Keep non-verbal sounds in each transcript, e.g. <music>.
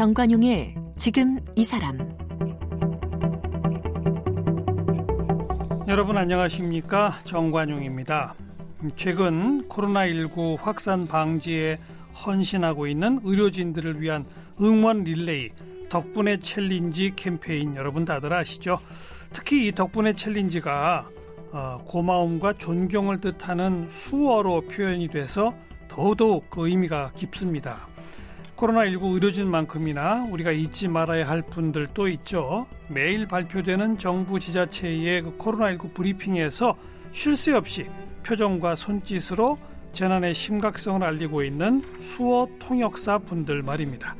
정관용의 지금 이 사람 여러분 안녕하십니까 정관용입니다. 최근 코로나19 확산 방지에 헌신하고 있는 의료진들을 위한 응원 릴레이 덕분에 챌린지 캠페인 여러분 다들 아시죠? 특히 이 덕분에 챌린지가 어, 고마움과 존경을 뜻하는 수어로 표현이 돼서 더더욱 그 의미가 깊습니다. 코로나19 의료진만큼이나 우리가 잊지 말아야 할 분들도 있죠. 매일 발표되는 정부 지자체의 그 코로나19 브리핑에서 쉴 새 없이 표정과 손짓으로 재난의 심각성을 알리고 있는 수어 통역사 분들 말입니다.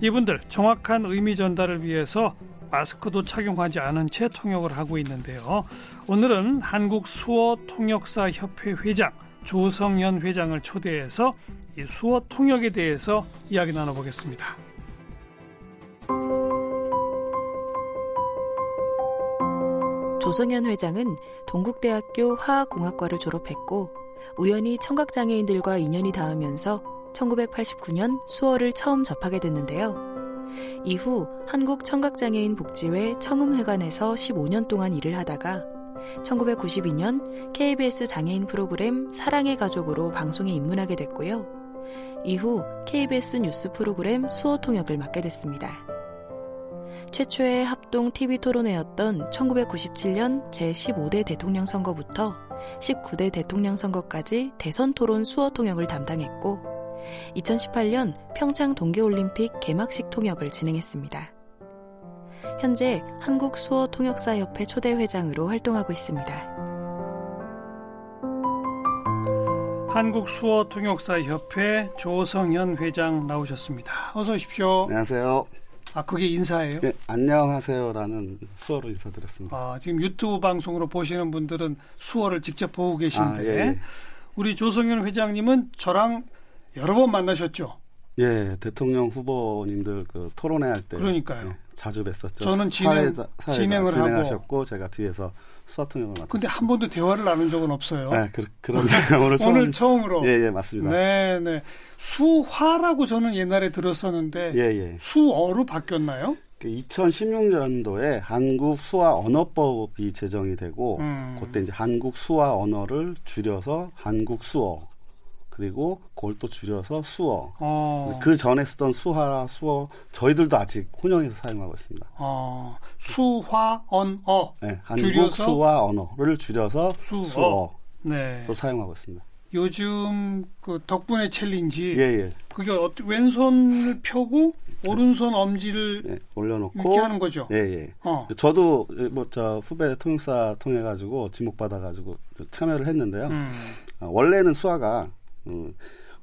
이분들 정확한 의미 전달을 위해서 마스크도 착용하지 않은 채 통역을 하고 있는데요. 오늘은 한국 수어 통역사 협회 회장 조성현 회장을 초대해서 이 수어 통역에 대해서 이야기 나눠보겠습니다. 조성현 회장은 동국대학교 화학공학과를 졸업했고 우연히 청각장애인들과 인연이 닿으면서 1989년 수어를 처음 접하게 됐는데요. 이후 한국청각장애인 복지회 청음회관에서 15년 동안 일을 하다가 1992년 KBS 장애인 프로그램 사랑의 가족으로 방송에 입문하게 됐고요. 이후 KBS 뉴스 프로그램 수어 통역을 맡게 됐습니다. 최초의 합동 TV 토론회였던 1997년 제15대 대통령 선거부터 19대 대통령 선거까지 대선 토론 수어 통역을 담당했고 2018년 평창 동계올림픽 개막식 통역을 진행했습니다. 현재 한국 수어 통역사 협회 초대 회장으로 활동하고 있습니다. 한국 수어 통역사 협회 조성현 회장 나오셨습니다. 어서 오십시오. 안녕하세요. 아, 그게 인사예요? 네, 안녕하세요라는 수어로 인사드렸습니다. 아, 지금 유튜브 방송으로 보시는 분들은 수어를 직접 보고 계신데, 아, 예, 예. 우리 조성현 회장님은 저랑 여러 번 만나셨죠? 예, 대통령 후보님들 그 토론회 할 때. 그러니까요. 예, 자주 뵀었죠. 저는 진행, 사회자, 진행을 진행하셨고, 제가 뒤에서 수화통역을 맡았어요. 근데 한 번도 대화를 나눈 적은 없어요. 네, 그, 그런데 오늘, 처음, 오늘 처음으로. 예, 예, 맞습니다. 네, 네. 수화라고 저는 옛날에 들었었는데 예, 예. 수어로 바뀌었나요? 2016년도에 그 한국 수화 언어법이 제정이 되고 음. 그때 이제 한국 수화 언어를 줄여서 한국 수어 그리고 그걸 또 줄여서 수어. 어. 그 전에 쓰던 수화, 수어 저희들도 아직 혼용해서 사용하고 있습니다. 어. 수화, 언어. 네, 한국 줄여서? 수화 언어를 줄여서 수어. 수어로 네. 사용하고 있습니다. 요즘 그 덕분에 챌린지. 예, 예. 그게 어, 왼손을 펴고 오른손 엄지를 네, 올려놓고 이렇게 하는 거죠. 예, 예. 어. 저도 뭐 저 후배 통역사 통해 가지고 지목 받아 가지고 참여를 했는데요. 음. 어, 원래는 수화가 어,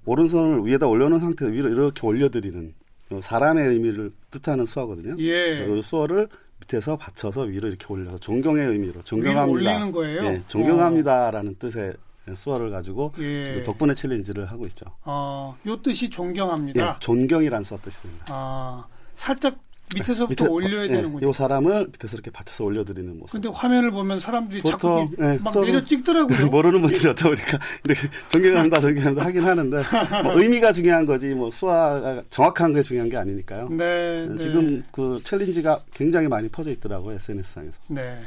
오른손을 위에다 올려놓은 상태에서 위로 이렇게 올려드리는 어, 사람의 의미를 뜻하는 수화거든요. 예. 그 수어를 밑에서 받쳐서 위로 이렇게 올려서 존경의 의미로 존경합니다. 올리는 거예요. 예, 존경합니다라는 어. 뜻의 수어를 가지고 예. 지금 덕분에 챌린지를 하고 있죠. 어, 요 뜻이 존경합니다. 예, 존경이란 수어 뜻입니다. 아, 살짝 밑에서부터 밑에, 올려야 어, 되는군요. 이 사람을 밑에서 이렇게 받쳐서 올려드리는 모습. 근데 화면을 보면 사람들이 보통, 자꾸 네, 막 내려 찍더라고요. <laughs> 모르는 분들이 어다 보니까 이렇게 존경합니다, 존경합니다 하긴 하는데 뭐 <laughs> 의미가 중요한 거지 뭐 수화가 정확한 게 중요한 게 아니니까요. 네, 네. 지금 네. 그 챌린지가 굉장히 많이 퍼져 있더라고요 SNS상에서. 네.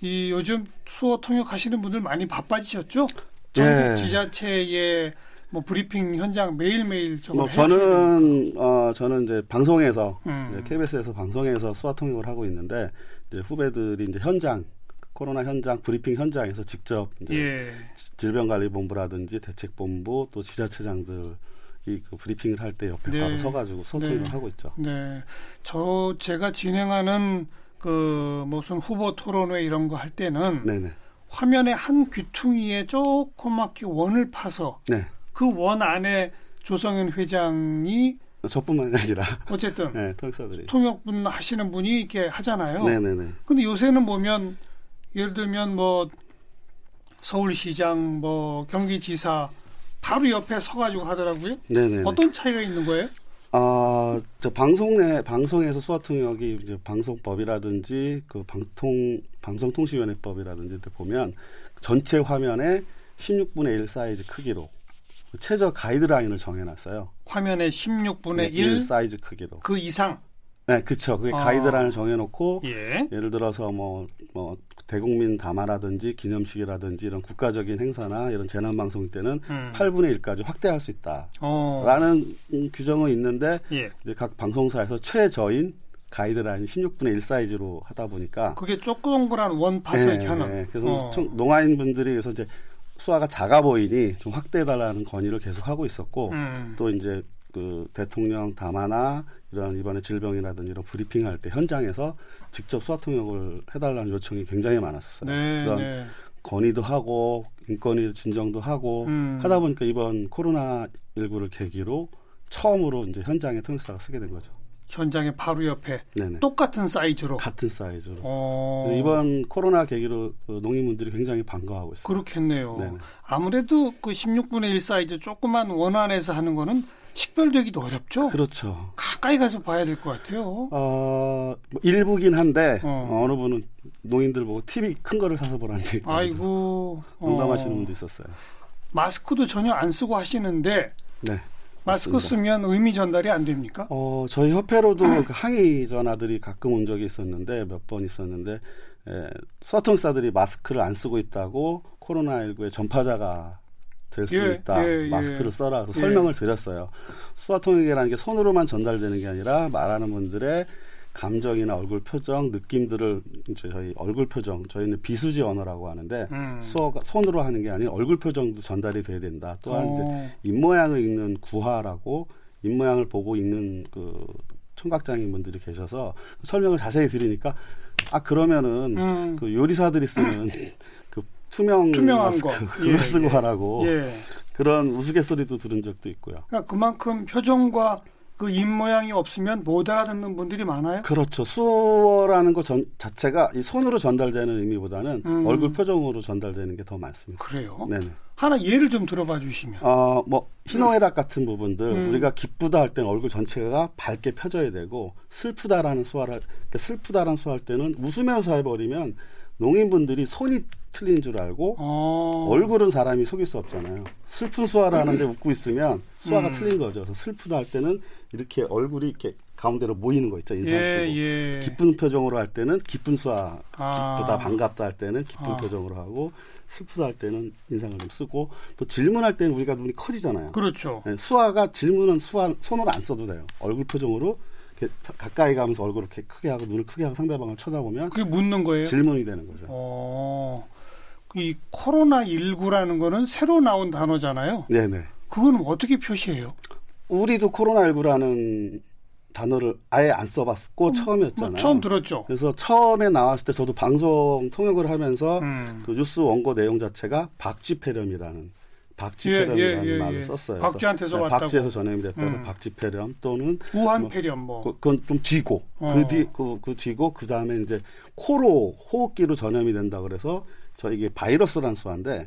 이 요즘 수어 통역하시는 분들 많이 바빠지셨죠? 전국 네. 지자체에 뭐 브리핑 현장 매일 매일 뭐 저는 어 저는 이제 방송에서 음. 이제 KBS에서 방송에서 수화 통역을 하고 있는데 이제 후배들이 이제 현장 코로나 현장 브리핑 현장에서 직접 이제 예. 질병관리본부라든지 대책본부 또 지자체장들 이 그 브리핑을 할 때 옆에 네. 바로 서가지고 소통을 네. 하고 있죠. 네, 저 제가 진행하는 그 무슨 후보 토론회 이런 거 할 때는 네네. 화면에 한 귀퉁이에 조그맣게 원을 파서 네. 그 원 안에 조성현 회장이 저뿐만 아니라 어쨌든 <laughs> 네, 통역사들이 통역분 하시는 분이 이렇게 하잖아요. 네네네. 근데 요새는 보면 예를 들면 뭐 서울시장, 뭐 경기지사 바로 옆에 서가지고 하더라고요. 네네. 어떤 차이가 있는 거예요? 아, 저 방송 내 방송에서 수화 통역이 이제 방송법이라든지 그 방통 방송통신위원회법이라든지 보면 전체 화면에 16분의 1 사이즈 크기로 최저 가이드라인을 정해놨어요. 화면에 16분의 네, 1, 1 사이즈 크기로. 그 이상. 네, 그렇죠. 그게 어. 가이드라인을 정해놓고 예. 예를 들어서 뭐, 뭐 대국민 담화라든지 기념식이라든지 이런 국가적인 행사나 이런 재난 방송 때는 음. 8분의 1까지 확대할 수 있다라는 어. 음, 규정은 있는데 예. 이제 각 방송사에서 최저인 가이드라인 16분의 1 사이즈로 하다 보니까 그게 조그동그란 원팟을 네, 이렇게 하는. 네. 그래서 어. 청- 농아인 분들이 그래서 이제 수화가 작아 보이니 좀 확대해달라는 건의를 계속 하고 있었고 음. 또 이제 그 대통령 담화나 이런 이번에 질병이라든지 이런 브리핑 할 때 현장에서 직접 수화 통역을 해달라는 요청이 굉장히 많았었어요. 네, 그런 네. 건의도 하고 인권위 진정도 하고 음. 하다 보니까 이번 코로나 19를 계기로 처음으로 이제 현장에 통역사가 쓰게 된 거죠. 현장의 바로 옆에 네네. 똑같은 사이즈로. 같은 사이즈로. 어. 이번 코로나 계기로 그 농민분들이 굉장히 반가워하고 있어요. 그렇겠네요. 네네. 아무래도 그 16분의 1 사이즈 조그만 원 안에서 하는 거는 식별되기도 어렵죠. 그렇죠. 가까이 가서 봐야 될 것 같아요. 어, 뭐 일부긴 한데 어. 어. 느 분은 농인들 보고 TV 큰 거를 사서 보라는 얘기. 아이고. 농담하시는 어, 분도 있었어요. 마스크도 전혀 안 쓰고 하시는데 네. 마스크 맞습니다. 쓰면 의미 전달이 안 됩니까? 어, 저희 협회로도 그 항의 전화들이 가끔 온 적이 있었는데 몇 번 있었는데 에, 수화통사들이 마스크를 안 쓰고 있다고 코로나19의 전파자가 될수 예, 있다. 예, 예. 마스크를 써라. 예. 설명을 드렸어요. 수화통역이라는 게 손으로만 전달되는 게 아니라 말하는 분들의 감정이나 얼굴 표정, 느낌들을 이제 저희 얼굴 표정, 저희는 비수지 언어라고 하는데 음. 수어가 손으로 하는 게 아닌 얼굴 표정도 전달이 돼야 된다. 또한 이제 어, 입모양을 읽는 구화라고 입모양을 보고 읽는 그 청각장애인 분들이 계셔서 설명을 자세히 드리니까 아 그러면은 음. 그 요리사들이 쓰는 <laughs> 그 투명 투명한 마스크 거. <laughs> 그걸 예, 쓰고 예. 하라고 예. 그런 우스갯소리도 들은 적도 있고요. 그러니까 그만큼 표정과 그 입 모양이 없으면 못 알아듣는 분들이 많아요. 그렇죠. 수어라는 것 전, 자체가 이 손으로 전달되는 의미보다는 음. 얼굴 표정으로 전달되는 게 더 많습니다. 그래요. 네네. 하나 예를 좀 들어봐 주시면. 어, 뭐, 희노애락 같은 부분들, 음. 우리가 기쁘다 할 때는 얼굴 전체가 밝게 펴져야 되고, 슬프다라는 수화를, 그러니까 슬프다라는 수화할 때는 웃으면서 해버리면, 농인분들이 손이 틀린 줄 알고, 어. 얼굴은 사람이 속일 수 없잖아요. 슬픈 수화를 하는데 웃고 있으면, 수화가 음. 틀린 거죠. 그래서 슬프다 할 때는, 이렇게 얼굴이 이렇게 가운데로 모이는 거 있죠. 인상 쓰고. 예, 예. 기쁜 표정으로 할 때는 기쁜 수화, 아. 기쁘다, 반갑다 할 때는 기쁜 아. 표정으로 하고, 슬프다 할 때는 인상을 좀 쓰고, 또 질문할 때는 우리가 눈이 커지잖아요. 그렇죠. 네, 수화가 질문은 수화, 손을 안 써도 돼요. 얼굴 표정으로 가까이 가면서 얼굴을 이렇게 크게 하고 눈을 크게 하고 상대방을 쳐다보면 그게 묻는 거예요. 질문이 되는 거죠. 어. 이 코로나 19라는 거는 새로 나온 단어잖아요. 네네. 그거는 어떻게 표시해요? 우리도 코로나 19라는 단어를 아예 안 써봤고 처음이었잖아요. 뭐 처음 들었죠. 그래서 처음에 나왔을 때 저도 방송 통역을 하면서 음. 그 뉴스 원고 내용 자체가 박쥐폐렴이라는 박쥐폐렴이라는 예, 예, 예, 말을 예. 썼어요. 박쥐한테서 네, 왔다고. 박쥐에서 전염이 됐다고 음. 박쥐폐렴 또는 우한 뭐, 폐렴 뭐. 그, 그건 좀 뒤고 어. 그뒤그그 뒤고 그 다음에 이제 코로 호흡기로 전염이 된다 그래서 저 이게 바이러스란 수화인데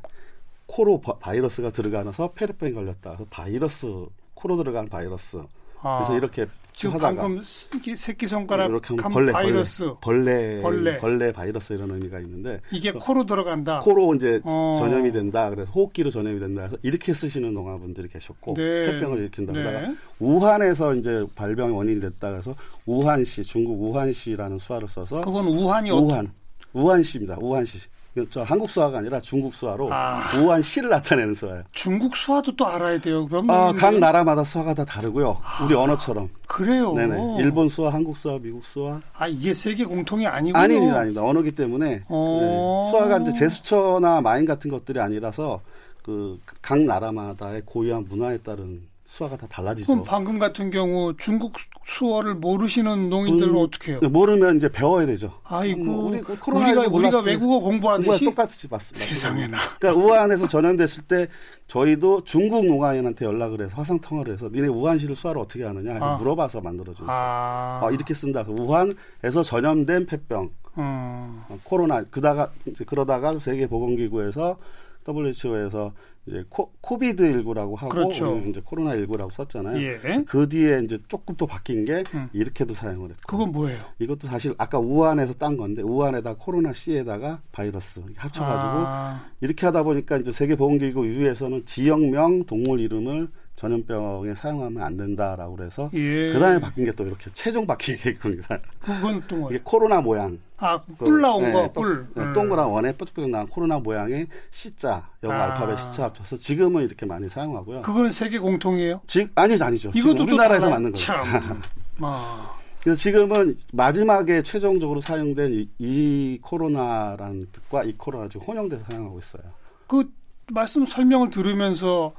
코로 바, 바이러스가 들어가서 페르병이 걸렸다. 그래서 바이러스 코로 들어간 바이러스. 아, 그래서 이렇게 지금 하다가 방금 새끼, 새끼 손가락 이렇게 벌레 바이러스 벌레 벌레. 벌레 바이러스 이런 의미가 있는데 이게 코로 들어간다. 코로 이제 어. 전염이 된다. 그래서 호흡기로 전염이 된다. 그래서 이렇게 쓰시는 농아분들이 계셨고 네. 폐병을 일으킨다. 네. 그러다가 우한에서 이제 발병 원인이 됐다. 그래서 우한시 중국 우한시라는 수화를 써서 그건 우한이 어떤 우한 우한시입니다. 우한시. 이거 저 한국 수화가 아니라 중국 수화로 아. 우한 시를 나타내는 수화예요. 중국 수화도 또 알아야 돼요. 그럼 아, 각 나라마다 수화가 다 다르고요. 우리 언어처럼. 그래요. 네네. 일본 수화, 한국 수화, 미국 수화. 아 이게 세계 공통이 아니군요. 아닙니다, 아닙니다. 언어기 때문에 어. 네. 수화가 이제 제수처나 마인 같은 것들이 아니라서 그 각 나라마다의 고유한 문화에 따른 수화가 다 달라지죠. 그럼 방금 같은 경우 중국 수어를 모르시는 농인들은 분- 어떻게 해요? 네, 모르면 이제 배워야 되죠. 아이고 음, 우리 우리, 그 코로나19 가 우리가 때 외국어 공부하듯이 똑같이 봤습니다. 세상에나. 그러니까 우한에서 전염됐을 때 저희도 중국 농아인한테 연락을 해서 화상 통화를 해서 니네 우한시를 수화를 어떻게 하느냐 아. 물어봐서 만들어준. 아, 아, 이렇게 쓴다. 그 우한에서 전염된 폐병, 음, 어, 코로나 그다가 그러다가 세계 보건기구에서 WHO에서 이제 코, 코비드 19라고 하고 그렇죠. 이제 코로나 19라고 썼잖아요. 예. 그 뒤에 이제 조금 또 바뀐 게 음. 이렇게도 사용을 했고. 그건 뭐예요? 이것도 사실 아까 우한에서 딴 건데 우한에다 코로나 C에다가 바이러스 합쳐가지고 아. 이렇게 하다 보니까 이제 세계보건기구 유에서는 지역명 동물 이름을 전염병에 사용하면 안 된다라고 그래서 예. 그다음에 바뀐 게 또 이렇게 최종 바뀐 게 있습니다. 그건 또 뭐예요? 이게 코로나 모양. 아, 그뿔 나온 네, 거, 뿔. 네, 음. 동그란 원에 뾰족뾰족 나온 코로나 모양의 C자, 영어 아. 알파벳 C자 합쳐서 지금은 이렇게 많이 사용하고요. 그거는 세계 공통이에요? 지, 아니죠, 아니죠. 이것도 우리나라에서 만든 거예요. 참. <laughs> 아. 그래서 지금은 마지막에 최종적으로 사용된 이, 이 코로나라는 뜻과 이 코로나 지금 혼용돼서 사용하고 있어요. 그 말씀 설명을 들으면서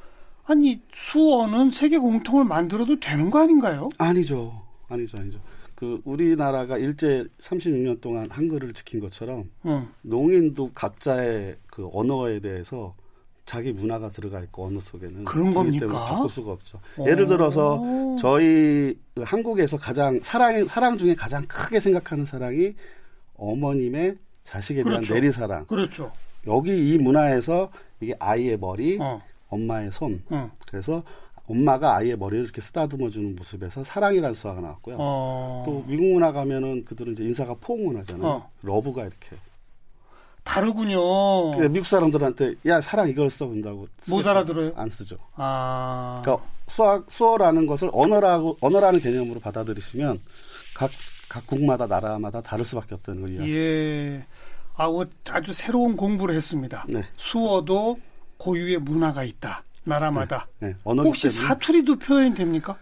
아니 수어는 세계 공통을 만들어도 되는 거 아닌가요? 아니죠. 아니죠. 아니죠. 그 우리나라가 일제 36년 동안 한글을 지킨 것처럼 응. 농인도 각자의 그 언어에 대해서 자기 문화가 들어가 있고 언어 속에는 그런 겁니까? 바꿀 수가 없죠. 오. 예를 들어서 저희 한국에서 가장 사랑 사랑 중에 가장 크게 생각하는 사랑이 어머님의 자식에 대한 그렇죠. 내리사랑. 그렇죠. 여기 이 문화에서 이게 아이의 머리, 어. 엄마의 손. 어. 그래서 엄마가 아이의 머리를 이렇게 쓰다듬어 주는 모습에서 사랑이라는 수화가 나왔고요. 어. 또 미국 문화 가면은 그들은 이제 인사가 포옹 문화잖아요. 어. love가 이렇게 다르군요. 미국 사람들한테 야 사랑 이걸 써본다고 못 알아들어요? 안 쓰죠. 아. 그러니까 수어 수어라는 것을 언어라고 언어라는 개념으로 받아들이시면 각 각국마다 나라마다 다를 수밖에 없다는 걸 이해하죠. 예. 아, 아주 새로운 공부를 했습니다. 네. 수어도 고유의 문화가 있다. 나라마다. 네, 네. 혹시 때문에. 사투리도 표현이 됩니까?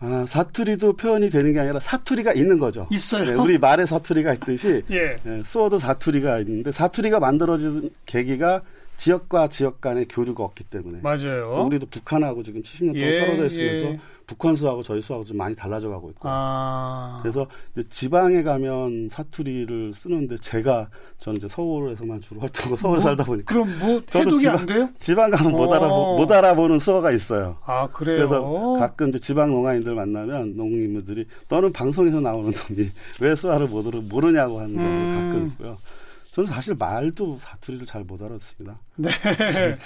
아, 사투리도 표현이 되는 게 아니라 사투리가 있는 거죠. 있어요. 네, 우리 말에 사투리가 있듯이 <laughs> 예. 네, 수어도 사투리가 있는데 사투리가 만들어진 계기가 지역과 지역 간의 교류가 없기 때문에. 맞아요. 우리도 북한하고 지금 70년 동안 예, 떨어져 있으면서 예. 북한 수하고 저희 수하고 좀 많이 달라져 가고 있고. 아. 그래서 이제 지방에 가면 사투리를 쓰는데 제가 저는 이제 서울에서만 주로 활동하고 서울에 뭐, 살다 보니까. 그럼 뭐 해독이 지방, 안 돼요? 지방 가면 못, 알아보, 못 알아보는 수어가 있어요. 아 그래요. 그래서 가끔 이제 지방 농아인들 만나면 농민들이 너는 방송에서 나오는 놈이 왜 수화를 모르냐고 하는 경우 음. 가끔 있고요. 저는 사실 말도 사투리를 잘 못 알았습니다. 네. <laughs>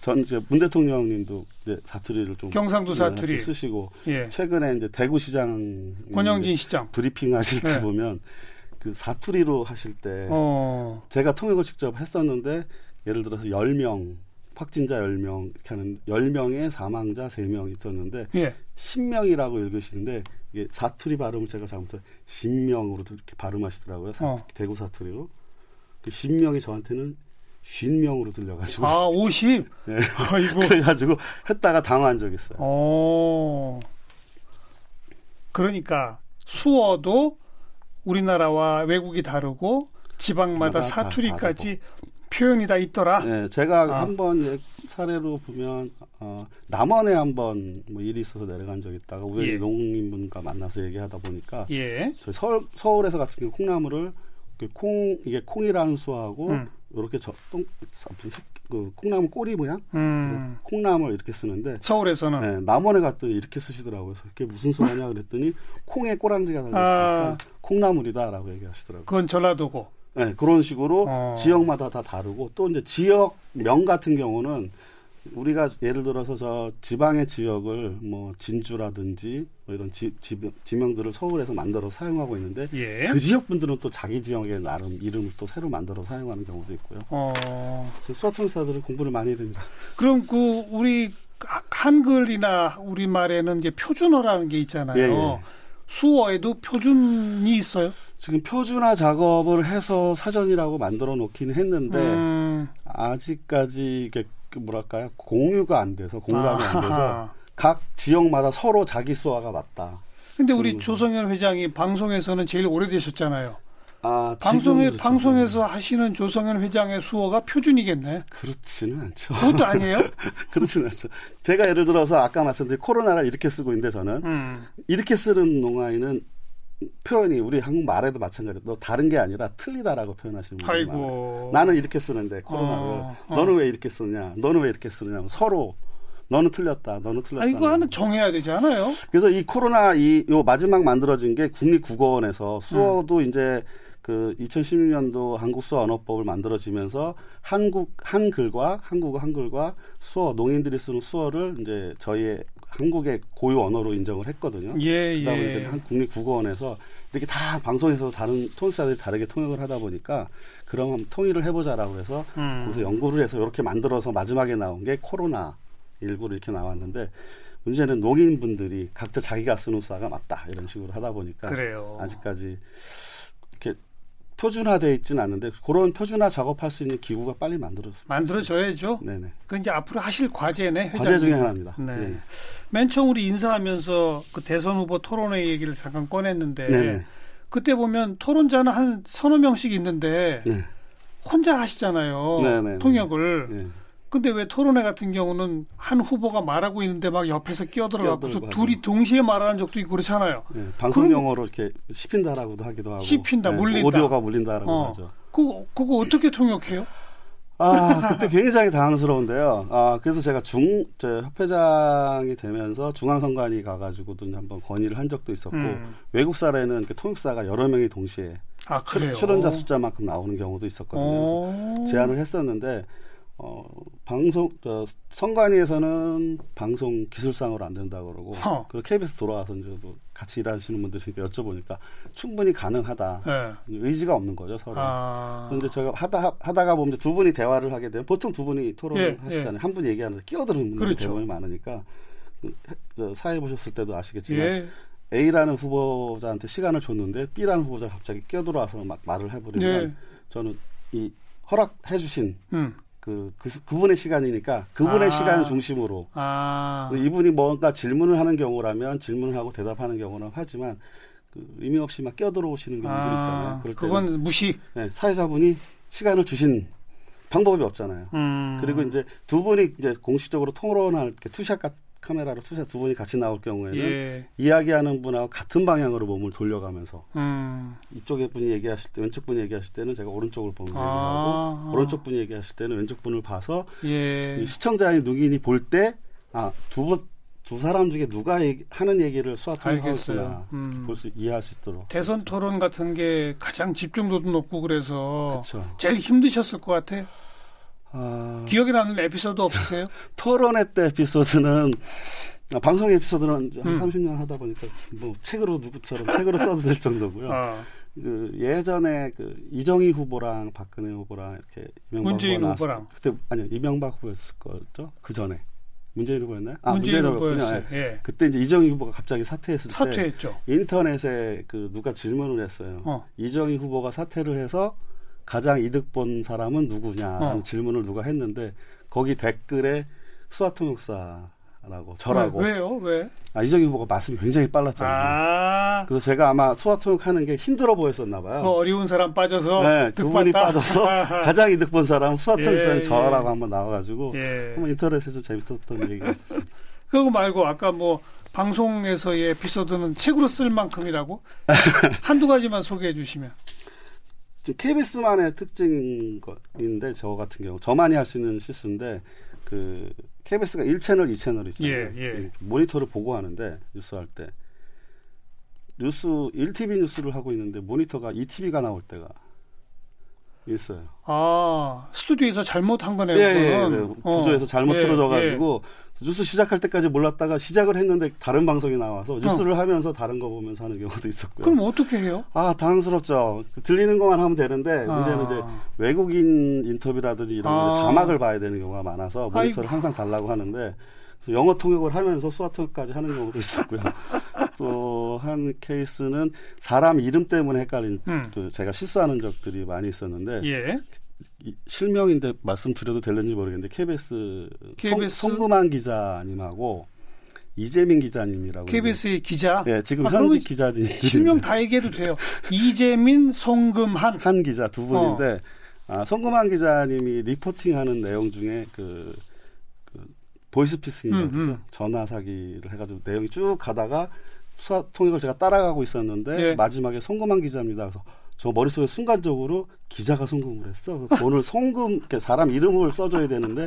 전 이제 문 대통령님도 이제 사투리를 좀 경상도 사투리 쓰시고 예. 최근에 이제 대구시장 권영진 시장 브리핑 하실 때 네. 보면 그 사투리로 하실 때 어. 제가 통역을 직접 했었는데 예를 들어서 10명 확진자 10명 이렇게 하는 10명의 사망자 3명 있었는데 예. 10명이라고 읽으시는데 이게 사투리 발음을 제가 잘못해 신명으로 이렇게 발음하시더라고요. 사, 어. 대구 사투리로. 그 신명이 저한테는 쉰명으로 들려가지고. 아, 50? <laughs> 네. 아이고. 그래가지고 했다가 당한 적 있어요. 어. 그러니까 수어도 우리나라와 외국이 다르고 지방마다 사투리까지 표현이 다 있더라. 네, 제가 아. 한번 사례로 보면 어, 남원에 한번 뭐 일이 있어서 내려간 적 있다가 우연히 예. 농민분과 만나서 얘기하다 보니까 예. 저희 서울 서울에서 같은 경우 콩나물을 그 콩 이게 콩이라는 수하고 음. 이렇게 저똥 그 콩나물 꼬리 모양 음. 콩나물 이렇게 쓰는데 서울에서는 네, 남원에 갔더니 이렇게 쓰시더라고요. 그래서 그게 무슨 수하냐 그랬더니 콩에 꼬랑지가 달렸으니까 아. 콩나물이다라고 얘기하시더라고요. 그건 전라도고. 네, 그런 식으로 어. 지역마다 다 다르고 또 이제 지역명 같은 경우는 우리가 예를 들어서 저 지방의 지역을 뭐 진주라든지 뭐 이런 지, 지, 지명들을 서울에서 만들어 사용하고 있는데 예. 그 지역 분들은 또 자기 지역의 나름 이름을 또 새로 만들어 사용하는 경우도 있고요. 어. 수어통사들은 공부를 많이 해야 됩니다. 그럼 그 우리 한글이나 우리 말에는 이제 표준어라는 게 있잖아요. 예, 예. 수어에도 표준이 있어요? 지금 표준화 작업을 해서 사전이라고 만들어 놓기는 했는데 음. 아직까지 이게 그 뭐랄까요 공유가 안 돼서 공감이 안 돼서 각 지역마다 서로 자기 수화가 맞다. 근데 우리 조성현 회장이 방송에서는 제일 오래되셨잖아요. 아, 방송에 그렇죠. 방송에서 하시는 조성현 회장의 수어가 표준이겠네. 그렇지는 않죠. 그것도 아니에요? <laughs> 그렇지는 않죠. 제가 예를 들어서 아까 말씀드린 코로나를 이렇게 쓰고 있는데 저는 음. 이렇게 쓰는 농아이는 표현이 우리 한국 말에도 마찬가지로 너 다른 게 아니라 틀리다라고 표현하시는 분이 나는 이렇게 쓰는데 코로나를 어, 어. 너는 왜 이렇게 쓰냐? 너는 왜 이렇게 쓰느냐? 서로 너는 틀렸다. 너는 틀렸다. 아, 이거 하나 정해야 되지 않아요? 그래서 이 코로나 이 요 마지막 만들어진 게 국립국어원에서 수어도 음. 이제 그 2016년도 한국 수어 언어법을 만들어지면서 한국 한글과 한국어 한글과 수어 농인들이 쓰는 수어를 이제 저희의 한국의 고유 언어로 인정을 했거든요. 예, 그러다 예. 보니까 한 국립국어원에서 이렇게 다 방송에서 다른 통역사들이 다르게 통역을 하다 보니까 그럼 통일을 해보자라고 해서 음. 그래서 연구를 해서 이렇게 만들어서 마지막에 나온 게 코로나 19로 이렇게 나왔는데 문제는 농인분들이 각자 자기가 쓰는 수화가 맞다 이런 식으로 하다 보니까 그래요. 아직까지 이렇게 표준화돼 있지는 않는데 그런 표준화 작업할 수 있는 기구가 빨리 만들어 만들어져야죠. 네네 그 이제 앞으로 하실 과제네. 회장님. 과제 중에 하나입니다. 네. 네. 맨 처음 우리 인사하면서 그 대선 후보 토론회 얘기를 잠깐 꺼냈는데 네네. 그때 보면 토론자는 한 서너 명씩 있는데 네. 혼자 하시잖아요. 네네네. 통역을. 네. 근데 왜 토론회 같은 경우는 한 후보가 말하고 있는데 막 옆에서 끼어들어가고서 둘이. 동시에 말하는 적도 있고 그렇잖아요. 네, 방송 그럼- 용어로 이렇게 씹힌다라고도 하기도 하고 씹힌다, 네, 물린다. 오디오가 물린다라고 어. 하죠. 그거, 그거 어떻게 통역해요? 아 그때 굉장히 당황스러운데요. 아 그래서 제가 중 저 협회장이 되면서 중앙선관위 가가지고도 한번 건의를 한 적도 있었고 음. 외국 사례는 이렇게 통역사가 여러 명이 동시에 아, 그래요? 출, 연자 숫자만큼 나오는 경우도 있었거든요. 어. 제안을 했었는데 어, 방송 저 선관위에서는 방송 기술상으로 안 된다 고 그러고 허. 그 KBS 돌아와서 이제 또 같이 일하시는 분들이니까 여쭤보니까 충분히 가능하다. 네. 의지가 없는 거죠 서로. 아. 그런데 제가 하다 하다가 보면 두 분이 대화를 하게 되면 보통 두 분이 토론을 예, 하시잖아요. 한 분이 얘기하는데 끼어드는 분들이 그렇죠. 대부분이 많으니까 그, 해- 저 사회 보셨을 때도 아시겠지만 예. A라는 후보자한테 시간을 줬는데 B라는 후보자가 갑자기 끼어들어와서 막 말을 해버리면 예. 저는 이 허락해주신 음. 그, 그 그분의 시간이니까 그분의 아. 시간을 중심으로 아. 이분이 뭔가 질문을 하는 경우라면 질문을 하고 대답하는 경우는 하지만 그 의미 없이 막 끼어들어오시는 경우들 있잖아요. 아, 그럴 때는 그건 무시. 네, 사회자분이 시간을 주신 방법이 없잖아요. 음. 그리고 이제 두 분이 이제 공식적으로 토론할 투샷 카- 카메라로 투샷 두 분이 같이 나올 경우에는 예. 이야기하는 분하고 같은 방향으로 몸을 돌려가면서 음. 이쪽에 분이 얘기하실 때 왼쪽 분이 얘기하실 때는 제가 오른쪽을 보면서 아. 얘기하고 오른쪽 분이 얘기하실 때는 왼쪽 분을 봐서 예. 이 시청자의 눈이 볼 때 아 두 분 두 사람 중에 누가 얘기, 하는 얘기를. 있구나 음. 볼수 이해할 수 있도록 대선 토론 같은 게 가장 집중도도 높고 그래서 그렇죠. 제일 힘드셨을 것 같아. 아, 기억에 남는 에피소드 없으세요? <laughs> 토론회 때 에피소드는 아, 방송 에피소드는 한 음. 30년 하다 보니까 뭐 책으로 누구처럼 책으로 써도 될 정도고요. 아, 그 예전에 그 이정희 후보랑 박근혜 후보랑 이렇게 이명박 문재인 나왔을 후보랑. 때, 그때 아니요 이명박 후보였을 거죠 그 전에 문재인 후보였나요? 아 문재인 후보였군요. 후보였어요. 예. 예. 그때 이제 이정희 후보가 갑자기 사퇴했을 때 사퇴했죠. 인터넷에 그 누가 질문을 했어요. 어. 이정희 후보가 사퇴를 해서 가장 이득 본 사람은 누구냐라는 어. 질문을 누가 했는데 거기 댓글에 수화통역사 라고 저라고 왜, 왜요? 왜? 아, 이정희 후보가 말씀이 굉장히 빨랐잖아요. 아, 그래서 제가 아마 수화통역하는 게 힘들어 보였었나 봐요. 그 어려운 사람 빠져서 네, 그분이. 빠져서 <laughs> 가장 이득 본 사람 수화통역사는 예, 저라고 예. 한번 나와가지고 예. 한번 인터넷에서 좀 재밌었던 얘기가 있었어요. <laughs> 그거 말고 아까 뭐 방송에서의 에피소드는 책으로 쓸 만큼이라고 <laughs> 한두 가지만 소개해 주시면. KBS만의 특징인 것인데 저 같은 경우 저만이 할 수 있는 실수인데 그 KBS가 1채널, 2채널 있잖아요. 예, 예. 이 모니터를 보고 하는데 뉴스 할 때 뉴스 1TV 뉴스를 하고 있는데 모니터가 2TV가 나올 때가 있어요. 아, 스튜디오에서 잘못한 거네요. 예, 예. 예. 구조에서 잘못 예, 틀어져 가지고 뉴스 시작할 때까지 몰랐다가 시작을 했는데 다른 방송이 나와서 뉴스를 하면서 다른 거 보면서 하는 경우도 예. 있었고요. 그럼 어떻게 해요? 아 당황스럽죠. 들리는 것만 하면 되는데 문제는 이제 아. 외국인 인터뷰라든지 이런 아. 데 자막을 봐야 되는 경우가 많아서 모니터를 아이고. 항상 달라고 하는데 영어 통역을 하면서 수화 통역까지 하는 경우도 있었고요. <laughs> 또 한 케이스는 사람 이름 때문에 헷갈린 음. 그 제가 실수하는 적들이 많이 있었는데 예. 이- 실명인데 말씀드려도 될는지 모르겠는데 KBS, KBS? 송, 송금한 기자님하고 이재민 기자님이라고 KBS의 기자. 예, 지금 아, 현직 기자들이 실명 다 얘기해도 돼요. 이재민, 송금한. 한 기자 두 분인데 어. 아, 송금한 기자님이 리포팅하는 내용 중에 그, 그 보이스피싱이라고 음. 음. 전화 사기를 해가지고 내용이 쭉 가다가 수화 통역을 제가 따라가고 있었는데 예. 마지막에 송금한 기자입니다. 그래서 저 머릿속에 순간적으로 기자가 송금을 했어. 돈을 송금 사람 이름을 써줘야 되는데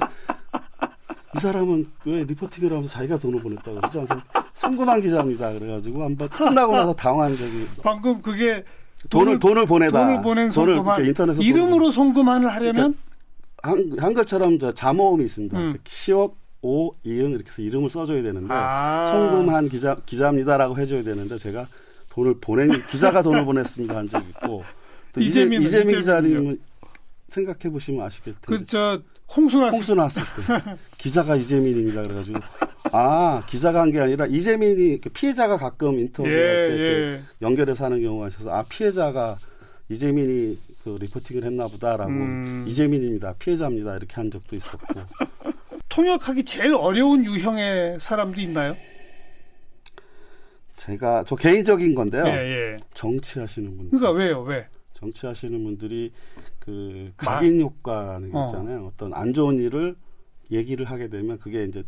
이 사람은 왜 리포팅을 하면서 자기가 돈을 보냈다고 그러죠? 그래서 송금한 기자입니다. 그래가지고 한번 끝나고 나서 당황한 적이 방금 그게 돈을 돈을 보내다 돈을 보낸 송금한 인터넷 이름으로 송금한을 하려면 그러니까 한, 한글처럼 저 자모음이 있습니다. 음. 시옷 오 이응 이렇게 해서 이름을 써줘야 되는데 아. 송금한 기자 기자입니다라고 해줘야 되는데 제가 돈을 보낸 기자가 돈을 <laughs> 보냈습니다 한적 있고 이재민 이재민 기자님은 생각해 보시면 아시겠죠. 그저 홍수 났을, 홍수 났을 때 <laughs> 기자가 이재민입니다. 그래가지고 아 기자가 한 게 아니라 이재민이 그 피해자가 가끔 인터뷰할 예, 때 예. 연결해서 하는 경우가 있어서 아 피해자가 이재민이 그 리포팅을 했나 보다라고 음. 이재민입니다. 피해자입니다. 이렇게 한 적도 있었고 <laughs> 통역하기 제일 어려운 유형의 사람도 있나요? 제가 저 개인적인 건데요. 예, 예. 정치하시는 분들. 그러니까 왜요? 왜? 정치하시는 분들이 그 각인 효과라는 게 어. 있잖아요. 어. 어떤 안 좋은 일을 얘기를 하게 되면 그게 이제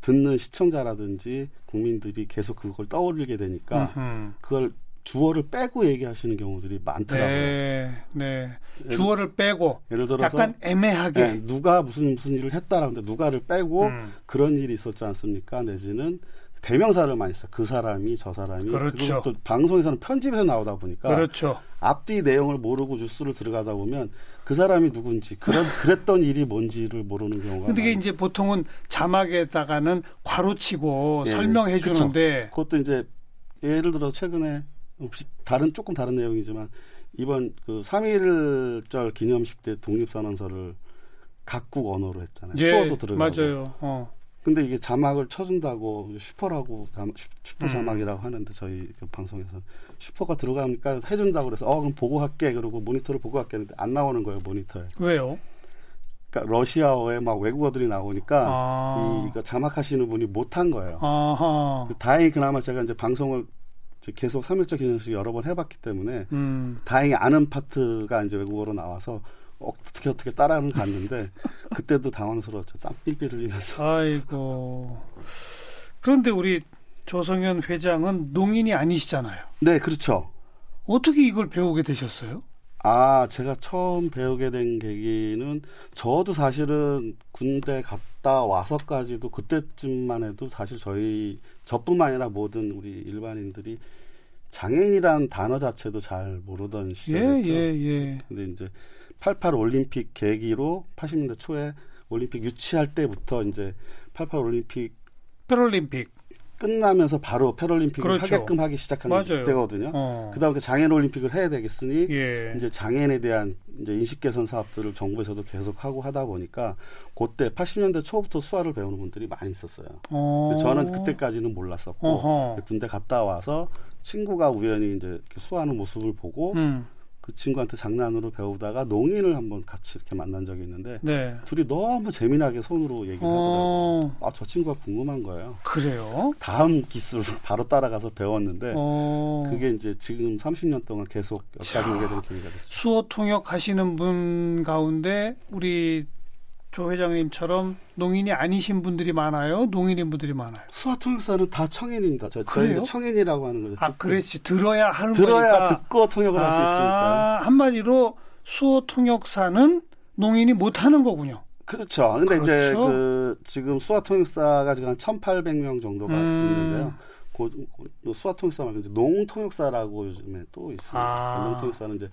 듣는 시청자라든지 국민들이 계속 그걸 떠올리게 되니까 음흠. 그걸 주어를 빼고 얘기하시는 경우들이 많더라고요. 네, 네. 주어를 빼고 예를 들어서 약간 애매하게 네, 누가 무슨 무슨 일을 했다라는데 누가를 빼고 음. 그런 일이 있었지 않습니까? 내지는 대명사를 많이 써. 그 사람이 저 사람이 그렇죠. 그리고 또 방송에서는 편집해서 나오다 보니까 그렇죠. 앞뒤 내용을 모르고 뉴스를 들어가다 보면 그 사람이 누군지 그런 <laughs> 그랬던 일이 뭔지를 모르는 경우가. 근데 이게 이제 보통은 자막에다가는 괄호치고 예, 설명해 주는데 그것도 이제 예를 들어 최근에 혹시 다른 조금 다른 내용이지만 이번 그 3.1절 기념식 때 독립선언서를 각국 언어로 했잖아요. 예, 수어도 들어가고. 맞아요. 어. 근데 이게 자막을 쳐준다고 슈퍼라고 슈퍼 음. 자막이라고 음. 하는데 저희 그 방송에서 슈퍼가 들어가니까 해준다고 그래서 어 그럼 보고 할게 그러고 모니터를 보고 할게 했는데 안 나오는 거예요 모니터에. 왜요? 그러니까 러시아어에 막 외국어들이 나오니까 아. 이 자막하시는 분이 못한 거예요. 아하. 다행히 그나마 제가 이제 방송을 계속 3일째 기념식 여러 번 해봤기 때문에 음. 다행히 아는 파트가 이제 외국어로 나와서 어떻게 어떻게 따라는 갔는데 그때도 당황스러웠죠. 땀 삘삘 흘리면서. 아이고. 그런데 우리 조성현 회장은 농인이 아니시잖아요. 네, 그렇죠. 어떻게 이걸 배우게 되셨어요? 아, 제가 처음 배우게 된 계기는 저도 사실은 군대 갔다 와서까지도 그때쯤만 해도 사실 저희 저뿐만 아니라 모든 우리 일반인들이 장애인이란 단어 자체도 잘 모르던 시절이었죠. 예, 예, 예. 근데 이제 88 올림픽 계기로 80년대 초에 올림픽 유치할 때부터 이제 88 올림픽 패럴림픽 끝나면서 바로 패럴림픽을 그렇죠. 하게끔 하기 시작한 때거든요. 어. 그다음에 장애인 올림픽을 해야 되겠으니 예. 이제 장애인에 대한 이제 인식 개선 사업들을 정부에서도 계속 하고 하다 보니까 그때 80년대 초부터 수화를 배우는 분들이 많이 있었어요. 어. 저는 그때까지는 몰랐었고 어허. 군대 갔다 와서 친구가 우연히 이제 수화하는 모습을 보고 음. 그 친구한테 장난으로 배우다가 농인을 한번 같이 이렇게 만난 적이 있는데 네. 둘이 너무 재미나게 손으로 얘기를 어... 하더라고요. 아, 저 친구가 궁금한 거예요. 그래요? 다음 기술을 <laughs> 바로 따라가서 배웠는데 어... 그게 이제 지금 30년 동안 계속 여기까지 오게 된 계기가 됐죠. 수어 통역 하시는 분 가운데 우리 조 회장님처럼 농인이 아니신 분들이 많아요. 농인인 분들이 많아요. 수화통역사는 다 청인입니다. 저, 저희가 청인이라고 하는 거죠. 아, 그렇지. 들어야 하는 들어야 거니까. 듣고 통역을 아, 할수 있으니까. 한마디로 수어통역사는 농인이 못하는 거군요. 그렇죠. 근데 그렇죠? 이제 그 지금 수화통역사가 지금 한 1,800명 정도가 음. 있는데요. 고, 고, 수화통역사 말고 이제 농통역사라고 요즘에 또 있어요. 아. 농통역사는 이제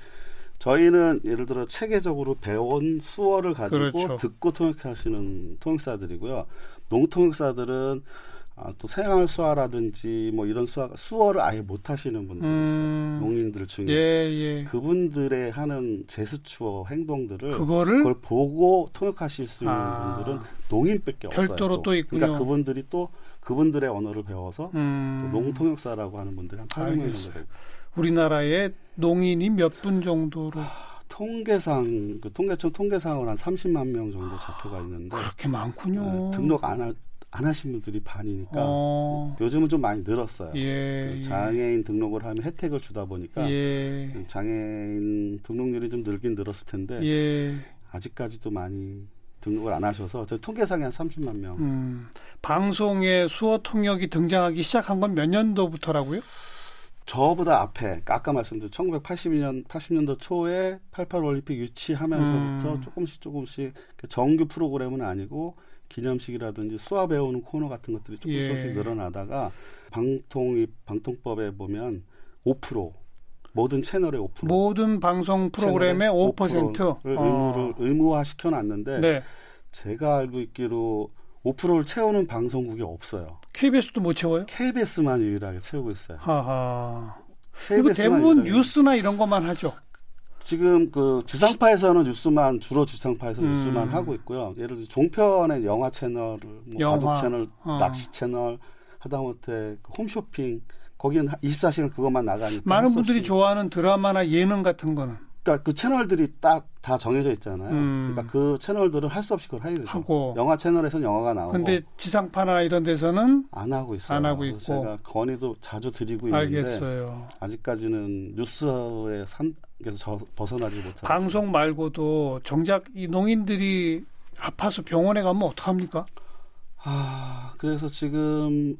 저희는 예를 들어 체계적으로 배운 수어를 가지고 그렇죠. 듣고 통역하시는 통역사들이고요. 농통역사들은 아, 또 생활 수화라든지 뭐 이런 수화, 수어를 아예 못 하시는 분들이 음, 있어요. 농인들 중에. 예, 예. 그분들의 하는 제스처 행동들을 그거를 그걸 보고 통역하실 수 있는 아, 분들은 농인밖에 없어요. 별도로 또, 또 있군요. 그러니까 그분들이 또 그분들의 언어를 배워서 음, 농통역사라고 하는 분들이 한 800명 정도 되고. 우리나라에 농인이 몇 분 정도로 통계상 그 통계청 통계상으로 한 30만 명 정도 잡혀가 있는데 그렇게 많군요. 네, 등록 안, 하, 안 하신 분들이 반이니까 어. 요즘은 좀 많이 늘었어요. 예, 그 장애인 예. 등록을 하면 혜택을 주다 보니까 예. 장애인 등록률이 좀 늘긴 늘었을 텐데 예. 아직까지도 많이 등록을 안 하셔서 저 통계상에 한 30만 명. 음, 방송에 수어 통역이 등장하기 시작한 건 몇 년도부터라고요? 저보다 앞에 아까 말씀드린 1982년 80년도 초에 88 올림픽 유치하면서부터 음. 조금씩 조금씩 그 정규 프로그램은 아니고 기념식이라든지 수화 배우는 코너 같은 것들이 조금씩 예. 늘어나다가 방통이 방통법에 보면 5% 모든 채널의 5%. 모든 방송 프로그램의 5%를 의무를 의무화 시켜놨는데 네. 제가 알고 있기로 5%를 채우는 방송국이 없어요. KBS도 못 채워요? KBS만 유일하게 채우고 있어요. 하하. 그리고 대부분 뉴스나 이런 것만 하죠. 지금 그 지상파에서는 뉴스만 주로 지상파에서 음. 뉴스만 하고 있고요. 예를 들어 종편의 영화 채널, 뭐 영화. 바둑 채널, 어. 낚시 채널, 하다못해 그 홈쇼핑 거기는 24시간 그것만 나가니까 많은 분들이 좋아하는 드라마나 예능 같은 거는 그러니까 그 채널들이 딱 다 정해져 있잖아요. 음. 그러니까 그 채널들은 할 수 없이 그걸 해야 되죠. 하고 영화 채널에서는 영화가 나오고. 근데 지상파나 이런 데서는 안 하고 있어요. 안 하고 있고. 제가 건의도 자주 드리고 있는데 알겠어요. 아직까지는 뉴스의 산에서 벗어나지 못하고. 방송 말고도 정작 이 농인들이 아파서 병원에 가면 어떡합니까? 아, 그래서 지금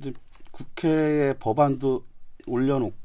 이제 국회에 법안도 올려놓고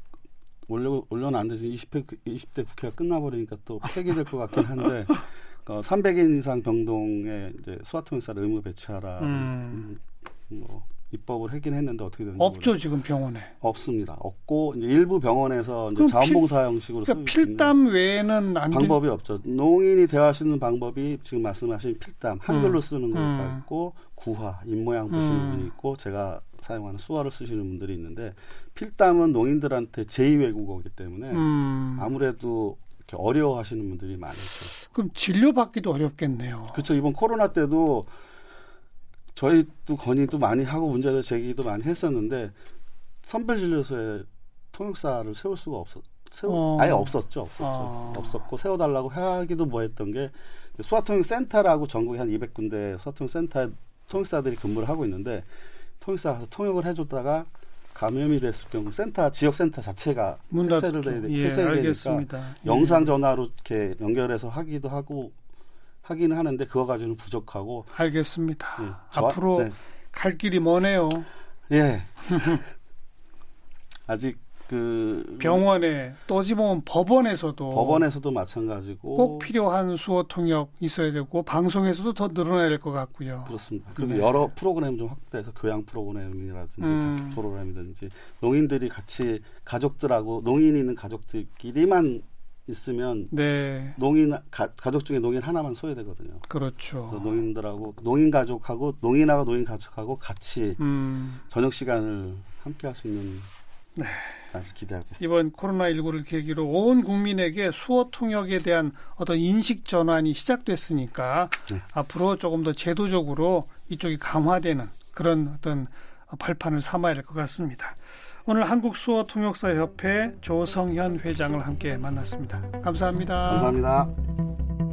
올려 올려놨는데 20대 20대 국회가 끝나버리니까 또 폐기될 것 같긴 한데 <laughs> 어, 300인 이상 병동에 이제 수화통역사를 의무 배치하라 음. 뭐 입법을 하긴 했는데 어떻게 되는지 없죠 모르겠어요. 지금 병원에 없습니다. 없고 이제 일부 병원에서 이제 자원봉사 형식으로 그러니까 필담 외에는 안 방법이 된... 없죠. 농인이 대화할 수 있는 방법이 지금 말씀하신 필담 한글로 음. 쓰는 것가 음. 있고 구화 입모양 보시는 음. 분이 있고 제가 사용하는 수화를 쓰시는 분들이 있는데 필담은 농인들한테 제2외국어이기 때문에 음. 아무래도 이렇게 어려워하시는 분들이 많죠. 그럼 진료받기도 어렵겠네요. 그렇죠. 이번 코로나 때도 저희도 건의도 많이 하고 문제를 제기도 많이 했었는데 선별 진료소에 통역사를 세울 수가 없었. 세우, 어. 아예 없었죠. 없었죠. 어. 없었고 세워달라고 하기도 뭐했던 게 수화통역 센터라고 전국에 한 200군데 수화통역 센터 통역사들이 근무를 하고 있는데 통역사 가서 통역을 해줬다가 감염이 됐을 경우 센터 지역 센터 자체가 폐쇄를 돼야 되, 예, 되니까 예. 영상 전화로 이렇게 연결해서 하기도 하고 하기는 하는데 그거 가지고는 부족하고 알겠습니다. 예, 앞으로 네. 갈 길이 머네요. 예. <laughs> 아직 그 병원에 또 어찌 보면 법원에서도 법원에서도 마찬가지고 꼭 필요한 수어 통역 있어야 되고 방송에서도 더 늘어나야 될 것 같고요. 그렇습니다. 그리고 네. 여러 프로그램 좀 확대해서 교양 프로그램이라든지 음. 프로그램이든지 농인들이 같이 가족들하고 농인이 있는 가족들끼리만 있으면 네. 농인 가, 족 중에 농인 하나만 소외되거든요. 그렇죠. 농인들하고 농인 가족하고 농인하고 농인 가족하고 같이 음. 저녁 시간을 함께 할 수 있는 네. 기대하고 있습니다. 이번 코로나19를 계기로 온 국민에게 수어 통역에 대한 어떤 인식 전환이 시작됐으니까 네. 앞으로 조금 더 제도적으로 이쪽이 강화되는 그런 어떤 발판을 삼아야 될 것 같습니다. 오늘 한국수어통역사협회 조성현 회장을 함께 만났습니다. 감사합니다. 감사합니다.